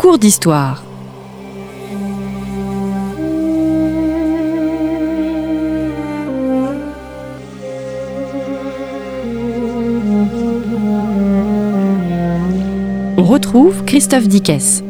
cours d'histoire. On retrouve Christophe Dickès.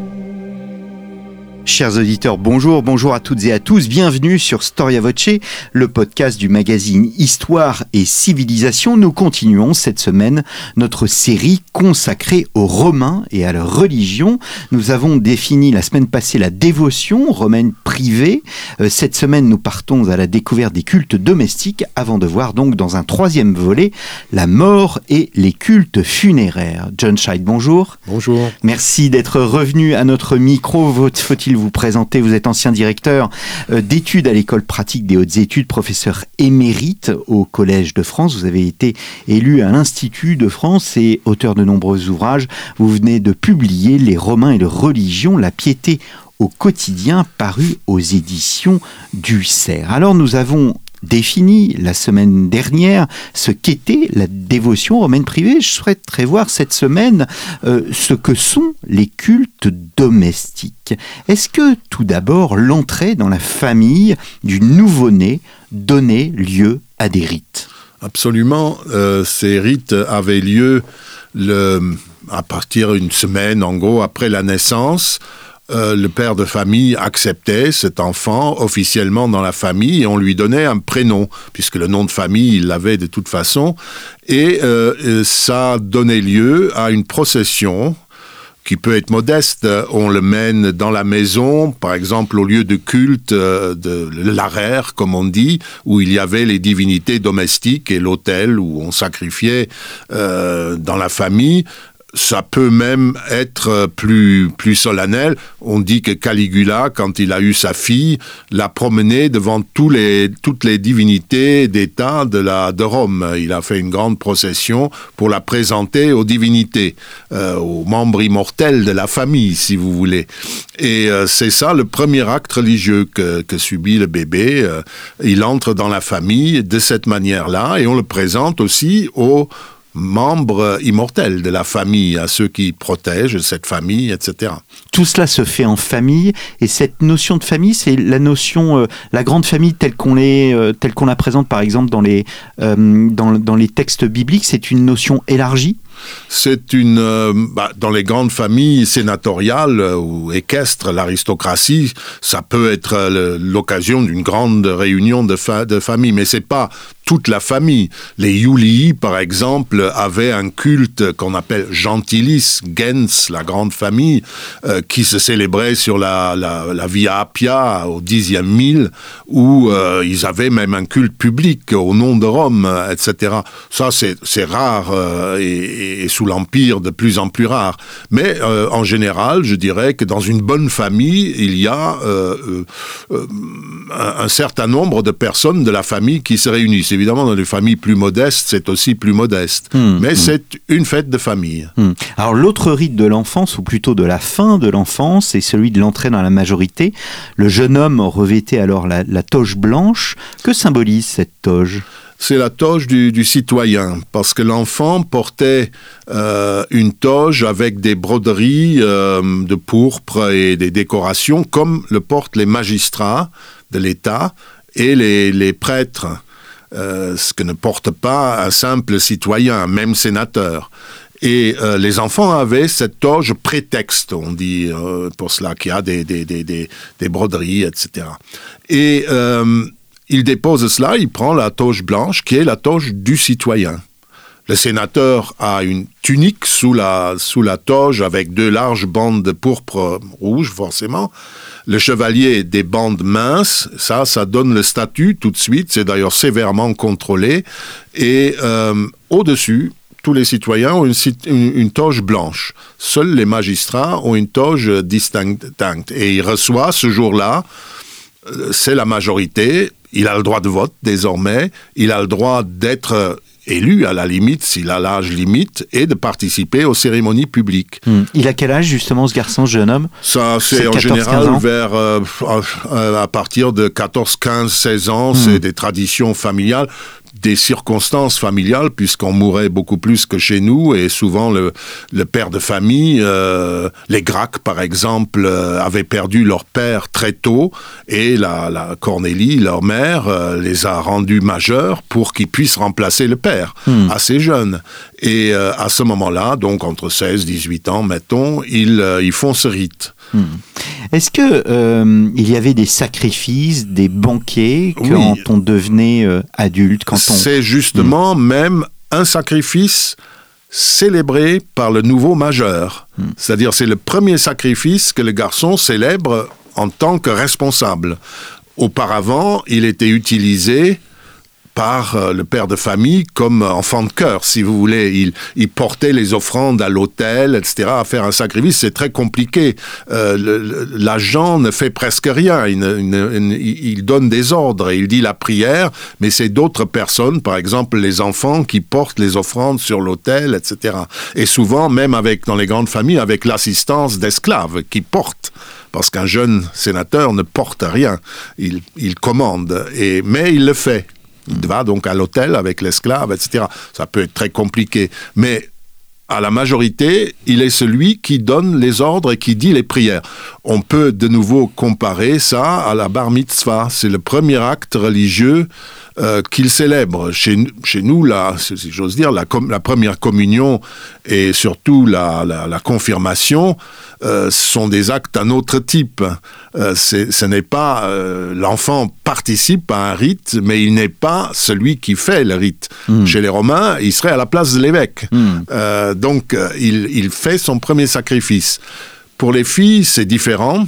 Chers auditeurs, bonjour, bonjour à toutes et à tous, bienvenue sur Storia Voce, le podcast du magazine Histoire et Civilisation. Nous continuons cette semaine notre série consacrée aux Romains et à leur religion. Nous avons défini la semaine passée la dévotion romaine privée. Euh, cette semaine, nous partons à la découverte des cultes domestiques avant de voir donc dans un troisième volet la mort et les cultes funéraires. John Scheid, bonjour. Bonjour. Merci d'être revenu à notre micro. Faut-il vous présenter. Vous êtes ancien directeur euh, d'études à l'école pratique des hautes études, professeur émérite au Collège de France. Vous avez été élu à l'Institut de France et auteur de nombreux ouvrages. Vous venez de publier Les Romains et leur religion, la piété au quotidien paru aux éditions du Cerf. Alors nous avons défini la semaine dernière ce qu'était la dévotion romaine privée. Je souhaiterais voir cette semaine euh, ce que sont les cultes domestiques. Est-ce que tout d'abord l'entrée dans la famille du nouveau-né donnait lieu à des rites? Absolument. Euh, ces rites avaient lieu à partir d'une semaine, en gros, après la naissance. Euh, le père de famille acceptait cet enfant officiellement dans la famille et on lui donnait un prénom, puisque le nom de famille, il l'avait de toute façon. Et euh, ça donnait lieu à une procession qui peut être modeste. On le mène dans la maison, par exemple au lieu de culte euh, de l'arère, comme on dit, où il y avait les divinités domestiques et l'autel où on sacrifiait dans la famille ça peut même être plus, plus solennel. On dit que Caligula, quand il a eu sa fille, l'a promenée devant les, toutes les divinités d'État de, de Rome. Il a fait une grande procession pour la présenter aux divinités, euh, aux membres immortels de la famille, si vous voulez. Et euh, c'est ça le premier acte religieux que, que subit le bébé. Euh, il entre dans la famille de cette manière-là et on le présente aussi aux membres immortels de la famille, à ceux qui protègent cette famille, etc. Tout cela se fait en famille, et cette notion de famille, c'est la notion, euh, la grande famille telle qu'on euh, telle qu'on la présente par exemple dans les, euh, dans les textes bibliques, c'est une notion élargie c'est une euh, bah, dans les grandes familles sénatoriales euh, ou équestres, l'aristocratie, ça peut être euh, l'occasion d'une grande réunion de, famille, mais c'est pas toute la famille. Les Julii, par exemple, avaient un culte qu'on appelle Gentilis, gens, la grande famille, qui se célébrait sur la, Via Appia au dixième mille, où ils avaient même un culte public au nom de Rome, etc. Ça, c'est rare et et sous l'Empire de plus en plus rare. Mais euh, en général, je dirais que dans une bonne famille, il y a euh, euh, un, certain nombre de personnes de la famille qui se réunissent. Évidemment, dans les familles plus modestes, c'est aussi plus modeste. Hmm, Mais hmm. c'est une fête de famille. Hmm. Alors l'autre rite de l'enfance, ou plutôt de la fin de l'enfance, c'est celui de l'entrée dans la majorité. Le jeune homme revêtait alors la, la toge blanche. Que symbolise cette toge? C'est la toge du, citoyen, parce que l'enfant portait euh, une toge avec des broderies euh, de pourpre et des décorations, comme le portent les magistrats de l'État et les, prêtres, euh, ce que ne porte pas un simple citoyen, même sénateur. Et les enfants avaient cette toge prétexte, on dit pour cela, qu'il y a des, broderies, etc. Et il dépose cela, il prend la toge blanche qui est la toge du citoyen. Le sénateur a une tunique sous la, sous la toge avec deux larges bandes de pourpre rouge, forcément. Le chevalier des bandes minces, ça, ça donne le statut tout de suite, c'est d'ailleurs sévèrement contrôlé. Et euh, au-dessus, tous les citoyens ont une, une, toge blanche. Seuls les magistrats ont une toge distincte. Et il reçoit ce jour-là, euh, c'est la majorité, il a le droit de vote désormais, il a le droit d'être euh, élu à la limite, s'il a l'âge limite, et de participer aux cérémonies publiques. Hmm. Il a quel âge justement ce garçon, ce jeune homme? Ça, c'est en général vers euh, à partir de 14, 15, 16 ans, hmm. c'est des traditions familiales. Des circonstances familiales, puisqu'on mourait beaucoup plus que chez nous, et souvent le, le père de famille, euh, les Gracques par exemple, euh, avaient perdu leur père très tôt, et la, la Cornélie, leur mère, euh, les a rendus majeurs pour qu'ils puissent remplacer le père, Hmm. assez jeunes. Et à ce moment-là, donc entre 16 18 ans, mettons, ils, ils font ce rite. Est-ce que il y avait des sacrifices, des banquets Oui. quand on devenait adulte, quand C'est justement même un sacrifice célébré par le nouveau majeur. C'est-à-dire c'est le premier sacrifice que le garçon célèbre en tant que responsable. Auparavant, il était utilisé par euh, le père de famille comme enfant de cœur, si vous voulez. Il, portait les offrandes à l'autel, etc., à faire un sacrifice. C'est très compliqué. Euh, L'agent ne fait presque rien. Il donne des ordres et il dit la prière, mais c'est d'autres personnes, par exemple les enfants, qui portent les offrandes sur l'autel, etc. Et souvent, même avec dans les grandes familles, avec l'assistance d'esclaves qui portent parce qu'un jeune sénateur ne porte rien, il, il commande, et, mais il le fait. Il va donc à l'hôtel avec l'esclave, etc. Ça peut être très compliqué, mais à la majorité, il est celui qui donne les ordres et qui dit les prières. On peut de nouveau comparer ça à la bar mitzvah. C'est le premier acte religieux euh, qu'il célèbre. Chez, nous- chez nous, là, si j'ose dire, la, com- la première communion et surtout la, la- la confirmation euh, sont des actes d'un autre type. Euh, ce n'est pas euh, l'enfant participe à un rite, mais il n'est pas celui qui fait le rite. Chez les Romains, il serait à la place de l'évêque. Euh, donc, il, il fait son premier sacrifice. Pour les filles, c'est différent.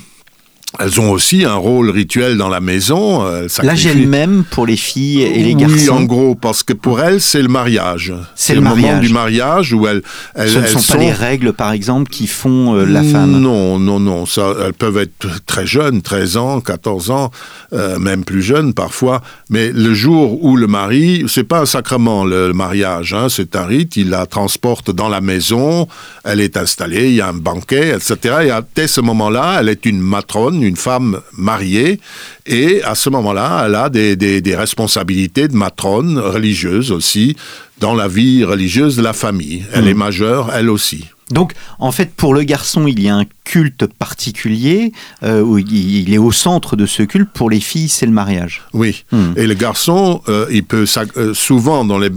Elles ont aussi un rôle rituel dans la maison. euh, elles l'âge sacrifient- elle-même pour les filles et les oui, garçons en gros, parce que pour elles, c'est le mariage. C'est le, le moment du mariage où elles, elles, Ce ne elles sont, pas les règles, par exemple, qui font euh, la femme. Non, non, non. Ça, elles peuvent être très jeunes, 13 ans, 14 ans, euh, même plus jeunes parfois. Mais le jour où le mari, c'est pas un sacrement le, le mariage, hein, c'est un rite. Il la transporte dans la maison, elle est installée, il y a un banquet, etc. Et à dès ce moment-là, elle est une matrone, une femme mariée, et à ce moment-là, elle a des, des, des responsabilités de matrone religieuse aussi dans la vie religieuse de la famille. Elle est majeure, elle aussi. Donc, en fait, pour le garçon, il y a un culte particulier euh, où il, est au centre de ce culte. Pour les filles, c'est le mariage. Oui. Hmm. Et le garçon, euh, il peut euh, souvent dans les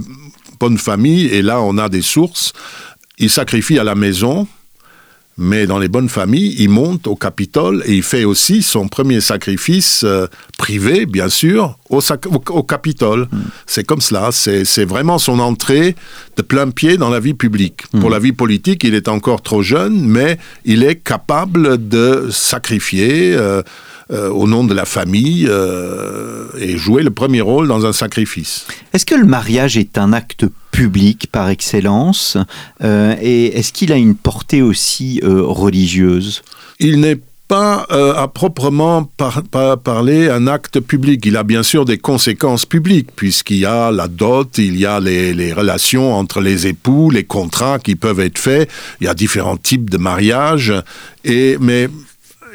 bonnes familles, et là on a des sources, il sacrifie à la maison, mais dans les bonnes familles, il monte au Capitole et il fait aussi son premier sacrifice euh, privé, bien sûr, au, sac- au, au Capitole. C'est comme cela. C'est vraiment son entrée de plein pied dans la vie publique. Pour la vie politique, il est encore trop jeune, mais il est capable de sacrifier. euh, euh, au nom de la famille euh, et jouer le premier rôle dans un sacrifice. Est-ce que le mariage est un acte public par excellence Euh, Et est-ce qu'il a une portée aussi religieuse? Il n'est pas euh, à proprement par- par- parler un acte public. Il a bien sûr des conséquences publiques, puisqu'il y a la dot, il y a les, les relations entre les époux, les contrats qui peuvent être faits, il y a différents types de mariages, et, mais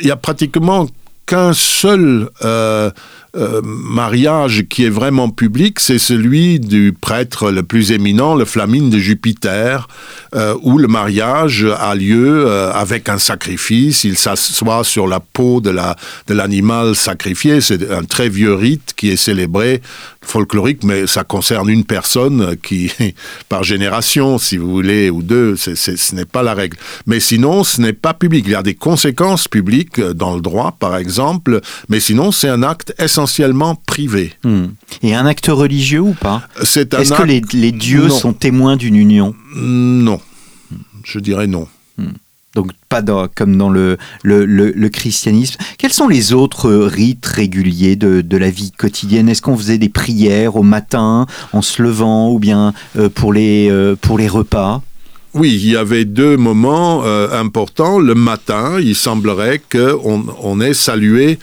il y a pratiquement qu'un seul euh, euh, mariage qui est vraiment public, c'est celui du prêtre le plus éminent, le Flamine de Jupiter, euh, où le mariage a lieu euh, avec un sacrifice. Il s'assoit sur la peau de la de l'animal sacrifié. C'est un très vieux rite qui est célébré folklorique, mais ça concerne une personne qui par génération, si vous voulez, ou deux. Ce n'est pas la règle. Mais sinon, ce n'est pas public. Il y a des conséquences publiques dans le droit, par exemple, mais sinon, c'est un acte essentiellement privé. Hmm. Et un acte religieux ou pas? C'est Est-ce que les, les dieux Non. sont témoins d'une union? Non. Je dirais non. Donc pas dans- comme dans le, le, le- le christianisme. Quels sont les autres rites réguliers de, de la vie quotidienne? Est-ce qu'on faisait des prières au matin, en se levant, ou bien euh, pour, les, euh, pour les repas? Oui, il y avait deux moments euh, importants. Le matin, il semblerait qu'on on ait salué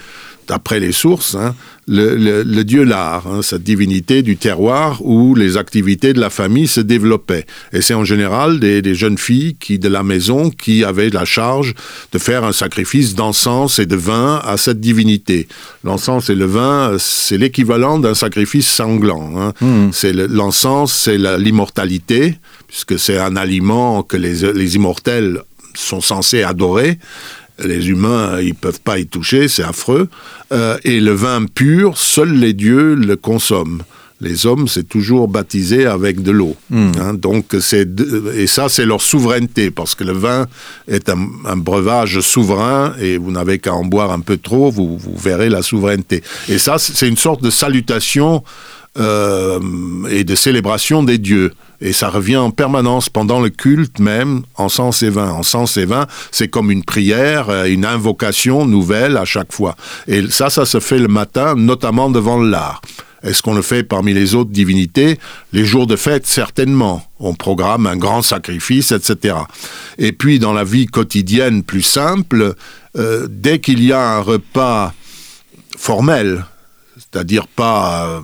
d'après les sources, hein, le, dieu Lar, hein, cette divinité du terroir où les activités de la famille se développaient. Et c'est en général des, jeunes filles qui, de la maison qui avaient la charge de faire un sacrifice d'encens et de vin à cette divinité. L'encens et le vin, c'est l'équivalent d'un sacrifice sanglant. Hein. Hmm. C'est l'encens, c'est l'immortalité, puisque c'est un aliment que les, les immortels sont censés adorer les humains, ils peuvent pas y toucher, c'est affreux. Euh, et le vin pur, seuls les dieux le consomment. Les hommes, c'est toujours baptisé avec de l'eau. Hmm. Hein. donc c'est et ça, c'est leur souveraineté parce que le vin est un, breuvage souverain et vous n'avez qu'à en boire un peu trop, vous, vous verrez la souveraineté. Et ça, c'est une sorte de salutation euh, et de célébration des dieux. Et ça revient en permanence pendant le culte même, en sens et vin. En sens et vin, c'est comme une prière, euh, une invocation nouvelle à chaque fois. Et ça, ça se fait le matin, notamment devant l'art. Est-ce qu'on le fait parmi les autres divinités? Les jours de fête, certainement. On programme un grand sacrifice, etc. Et puis, dans la vie quotidienne plus simple, euh, dès qu'il y a un repas formel, c'est-à-dire pas euh,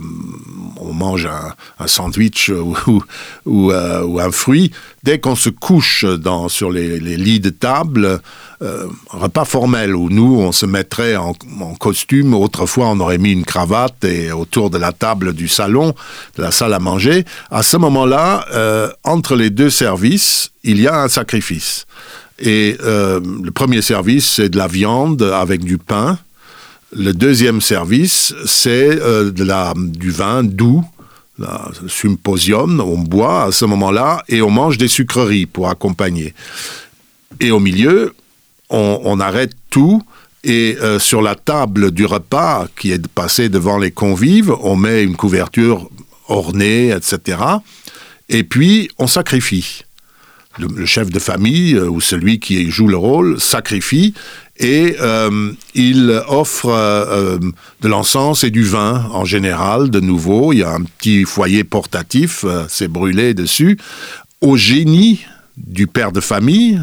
on mange un, sandwich ou, euh, ou, un fruit. Dès qu'on se couche dans, sur les, lits de table, euh, repas formel où nous on se mettrait en, costume. Autrefois on aurait mis une cravate et autour de la table du salon, de la salle à manger. À ce moment-là, entre les deux services, il y a un sacrifice. Et le premier service, c'est de la viande avec du pain. Le deuxième service, c'est euh, du vin doux, le symposium, on boit à ce moment-là et on mange des sucreries pour accompagner. Et au milieu, on, arrête tout et euh, sur la table du repas qui est passé devant les convives, on met une couverture ornée, etc. Et puis, on sacrifie. Le, chef de famille euh, ou celui qui joue le rôle sacrifie et euh, il offre euh, de l'encens et du vin en général, de nouveau. Il y a un petit foyer portatif, euh, c'est brûlé dessus, au génie du père de famille,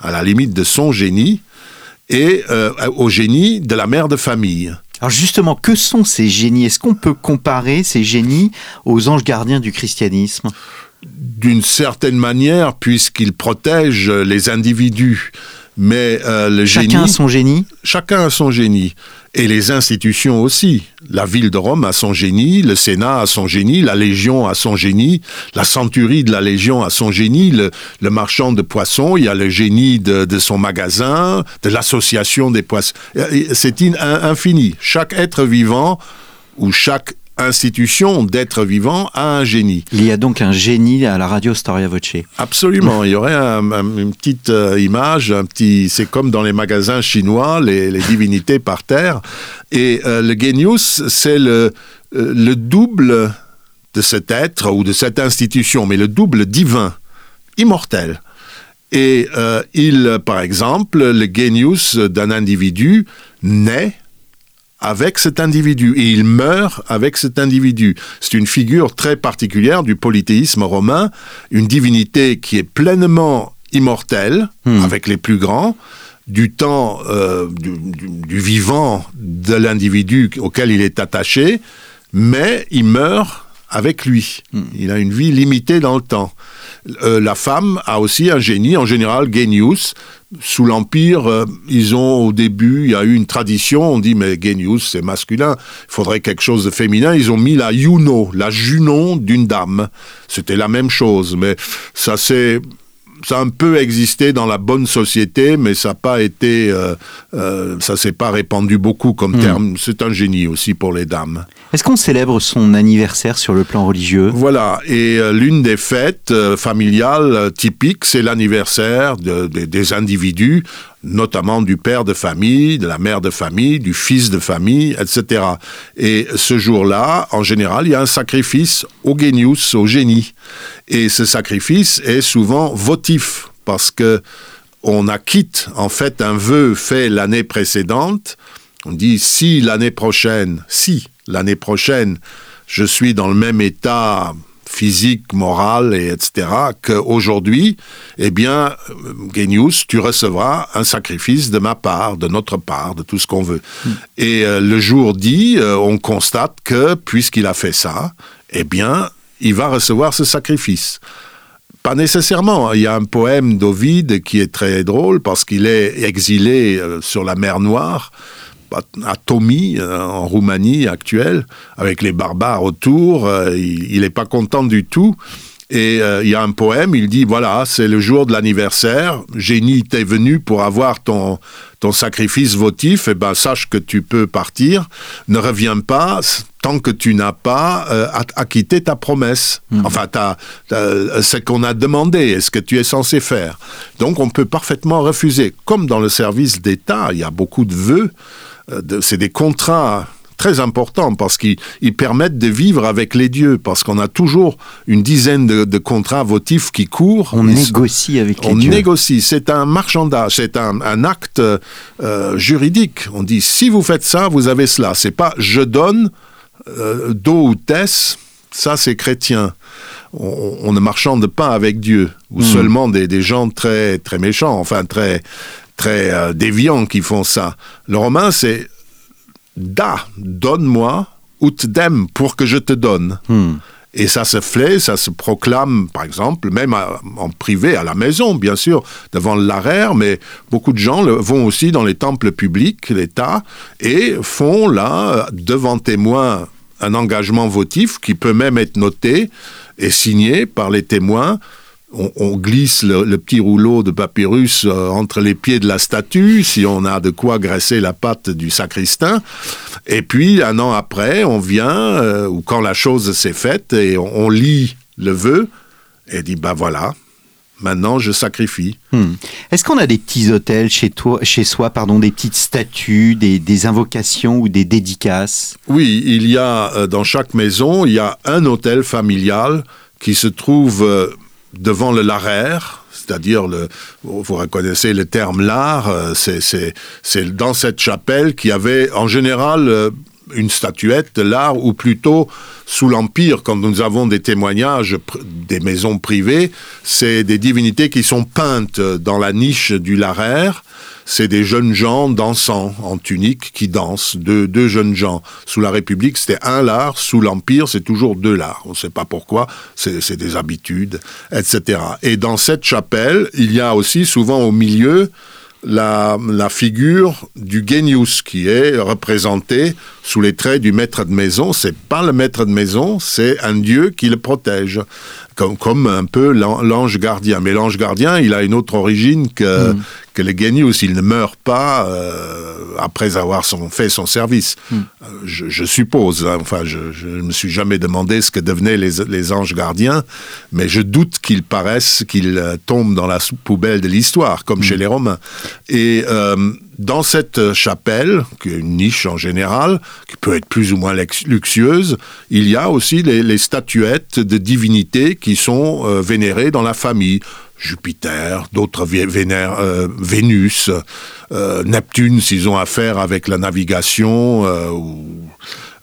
à la limite de son génie, et au génie de la mère de famille. Alors justement, que sont ces génies? Est-ce qu'on peut comparer ces génies aux anges gardiens du christianisme? D'une certaine manière, puisqu'ils protègent les individus mais euh, le chacun a son génie. Chacun a son génie. Et les institutions aussi. La ville de Rome a son génie, le Sénat a son génie, la Légion a son génie, la centurie de la Légion a son génie, le, marchand de poissons, il y a le génie de, de son magasin, de l'association des poissons. C'est infini. Chaque être vivant ou chaque institution d'être vivant a un génie. Il y a donc un génie à la radio Storia Voce. Absolument. Il y aurait une petite euh, image, un petit. C'est comme dans les magasins chinois, les, divinités par terre. Et euh, le genius, c'est le, euh, le double de cet être ou de cette institution, mais le double divin, immortel. Et il, par exemple, le genius d'un individu naît avec cet individu et il meurt avec cet individu. C'est une figure très particulière du polythéisme romain, une divinité qui est pleinement immortelle, hmm. avec les plus grands, du temps euh, du, vivant de l'individu auquel il est attaché, mais il meurt avec lui. Hmm. Il a une vie limitée dans le temps. Euh, la femme a aussi un génie, en général genius. Sous l'Empire, euh, ils ont au début, il y a eu une tradition, on dit mais genius c'est masculin, il faudrait quelque chose de féminin. Ils ont mis la Juno, la Junon d'une dame. C'était la même chose, mais ça s'est ça a un peu existé dans la bonne société, mais ça n'a pas été, euh, euh, ça s'est pas répandu beaucoup comme hmm. terme. C'est un génie aussi pour les dames. Est-ce qu'on célèbre son anniversaire sur le plan religieux? Voilà, et euh, l'une des fêtes familiales typiques, c'est l'anniversaire des individus notamment du père de famille, de la mère de famille, du fils de famille, etc. Et ce jour-là, en général, il y a un sacrifice au genius, au génie. Et ce sacrifice est souvent votif, parce que on acquitte en fait un vœu fait l'année précédente. On dit si l'année prochaine, si l'année prochaine, je suis dans le même état physique, morale, et etc., qu'aujourd'hui, eh bien, Genius, tu recevras un sacrifice de ma part, de notre part, de tout ce qu'on veut. Hmm. Et euh, le jour dit, euh, on constate que, puisqu'il a fait ça, eh bien, il va recevoir ce sacrifice. Pas nécessairement. Il y a un poème d'Ovide qui est très drôle parce qu'il est exilé euh, sur la mer Noire à Tomi, euh, en Roumanie actuelle, avec les barbares autour. Euh, il n'est pas content du tout. Et il y a un poème, il dit, voilà, c'est le jour de l'anniversaire, génie, t'es venu pour avoir ton, ton sacrifice votif, et eh ben sache que tu peux partir, ne reviens pas, tant que tu n'as pas euh, acquitté ta promesse. Mhm. Enfin, ce qu'on a demandé, est ce que tu es censé faire. Donc, on peut parfaitement refuser. Comme dans le service d'État, il y a beaucoup de vœux. Euh, c'est des contrats très importants parce qu'ils permettent de vivre avec les dieux, parce qu'on a toujours une dizaine de, contrats votifs qui courent. On négocie avec les dieux. On négocie, c'est un marchandage, c'est un, acte euh, juridique. On dit, si vous faites ça, vous avez cela. C'est pas je donne, euh, do ou tes, ça c'est chrétien. On, ne marchande pas avec Dieu, ou hmm. seulement des, gens très, très méchants, enfin très, très euh, déviants qui font ça. Le romain c'est da, donne-moi, ut dem, pour que je te donne. Hmm. Et ça se fait, ça se proclame, par exemple, même en privé, à la maison, bien sûr, devant l'arrière, mais beaucoup de gens vont aussi dans les temples publics, l'État, et font là, devant témoins, un engagement votif qui peut même être noté et signé par les témoins on, glisse le, petit rouleau de papyrus euh, entre les pieds de la statue, si on a de quoi graisser la patte du sacristain. Et puis, un an après, on vient, euh, ou quand la chose s'est faite, et on, lit le vœu, et dit, ben voilà, maintenant je sacrifie. Hmm. Est-ce qu'on a des petits hôtels chez, toi, chez soi, pardon, des petites statues, des, invocations ou des dédicaces? Oui, il y a euh, dans chaque maison, il y a un hôtel familial qui se trouve devant le laraire, c'est-à-dire vous reconnaissez le terme lard, euh, c'est dans cette chapelle qui avait en général euh, une statuette de l'art, ou plutôt sous l'Empire, quand nous avons des témoignages des maisons privées, c'est des divinités qui sont peintes dans la niche du laraire, c'est des jeunes gens dansant en tunique qui dansent, deux, jeunes gens. Sous la République, c'était un lard, sous l'Empire, c'est toujours deux lards. On ne sait pas pourquoi, c'est des habitudes, etc. Et dans cette chapelle, il y a aussi souvent au milieu la, figure du genius qui est représenté sous les traits du maître de maison. C'est pas le maître de maison, c'est un dieu qui le protège, comme, comme un peu l'ange gardien. Mais l'ange gardien, il a une autre origine que, mm que le genius, il ne meurt pas euh, après avoir son, fait son service. Hmm. Euh, je, suppose, hein, enfin, je ne me suis jamais demandé ce que devenaient les, les anges gardiens, mais je doute qu'ils paraissent, qu'ils euh, tombent dans la poubelle de l'histoire, comme hmm. chez les Romains. Et dans cette chapelle, qui est une niche en général, qui peut être plus ou moins luxueuse, il y a aussi les, statuettes de divinités qui sont vénérées dans la famille. Jupiter, d'autres vénèrent euh, Vénus, euh, Neptune s'ils ont affaire avec la navigation, euh, ou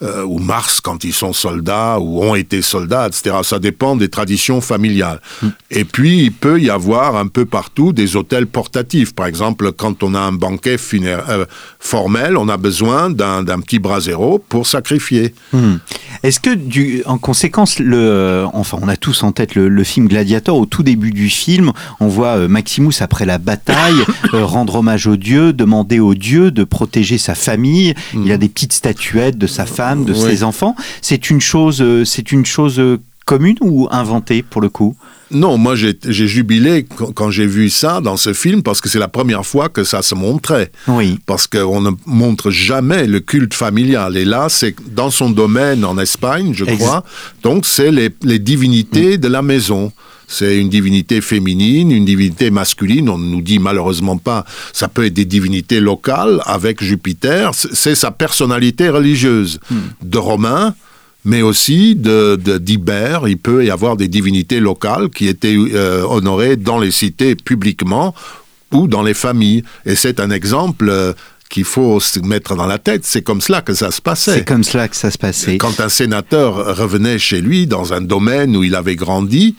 euh, ou Mars quand ils sont soldats ou ont été soldats, etc. Ça dépend des traditions familiales. Hmm. Et puis, il peut y avoir un peu partout des hôtels portatifs. Par exemple, quand on a un banquet euh, formel, on a besoin d'un petit brasero pour sacrifier. Hmm. Est-ce que, du, en conséquence, le, euh, enfin, on a tous en tête le, film Gladiator. Au tout début du film, on voit Maximus après la bataille rendre hommage aux dieux, demander aux dieux de protéger sa famille. Il a hmm. des petites statuettes de sa femme de ses enfants. C'est une chose, euh, c'est une chose euh, commune ou inventée pour le coup? Non, moi j'ai jubilé quand j'ai vu ça dans ce film parce que c'est la première fois que ça se montrait. Oui. Parce qu'on ne montre jamais le culte familial. Et là, c'est dans son domaine en Espagne, je crois. Donc c'est les, divinités de la maison. C'est une divinité féminine, une divinité masculine. On ne nous dit malheureusement pas, ça peut être des divinités locales avec Jupiter. C'est sa personnalité religieuse. Hmm. De Romain, mais aussi de, d'Ibère. Il peut y avoir des divinités locales qui étaient euh, honorées dans les cités publiquement ou dans les familles. Et c'est un exemple euh, qu'il faut se mettre dans la tête. C'est comme cela que ça se passait. C'est comme cela que ça se passait. Quand un sénateur revenait chez lui dans un domaine où il avait grandi,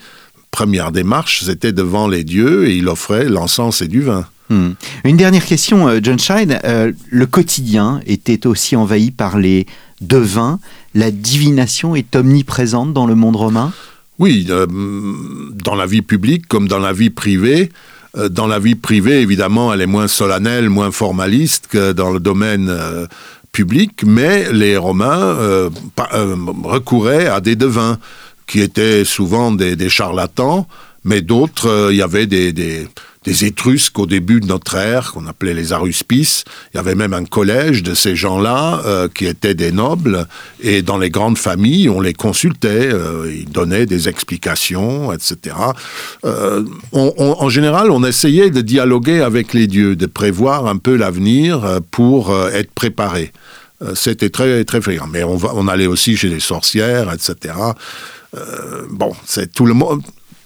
première démarche, c'était devant les dieux et il offrait l'encens et du vin. Hmm. Une dernière question, euh, John Scheid. Euh, le quotidien était aussi envahi par les devins. La divination est omniprésente dans le monde romain? Oui, euh, dans la vie publique comme dans la vie privée. dans la vie privée, évidemment, elle est moins solennelle, moins formaliste que dans le domaine public, mais les Romains recouraient à des devins qui étaient souvent des, charlatans, mais d'autres, il y avait des Étrusques au début de notre ère, qu'on appelait les Aruspices. Il y avait même un collège de ces gens-là euh, qui étaient des nobles, et dans les grandes familles, on les consultait, euh, ils donnaient des explications, etc. Euh, en général, on essayait de dialoguer avec les dieux, de prévoir un peu l'avenir pour être préparé. C'était très très fréquent. Mais on, on allait aussi chez les sorcières, etc. bon, c'est tout le monde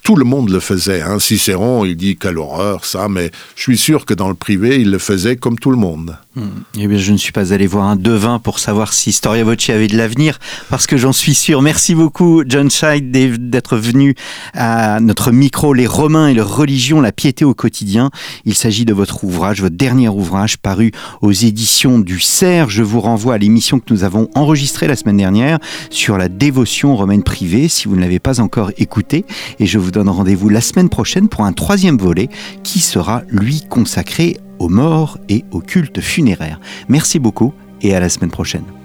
tout le monde le faisait. Hein. Cicéron, il dit quelle horreur ça, mais je suis sûr que dans le privé, il le faisait comme tout le monde. Hmm. Eh bien, je ne suis pas allé voir un devin pour savoir si Storia Voce avait de l'avenir, parce que j'en suis sûr. Merci beaucoup, John Scheid, d'être venu à notre micro Les Romains et leur religion, la piété au quotidien. Il s'agit de votre ouvrage, votre dernier ouvrage paru aux éditions du Cerf. Je vous renvoie à l'émission que nous avons enregistrée la semaine dernière sur la dévotion romaine privée, si vous ne l'avez pas encore écoutée. Et je vous donne rendez-vous la semaine prochaine pour un troisième volet qui sera, lui, consacré aux morts et au culte funéraire. Merci beaucoup et à la semaine prochaine.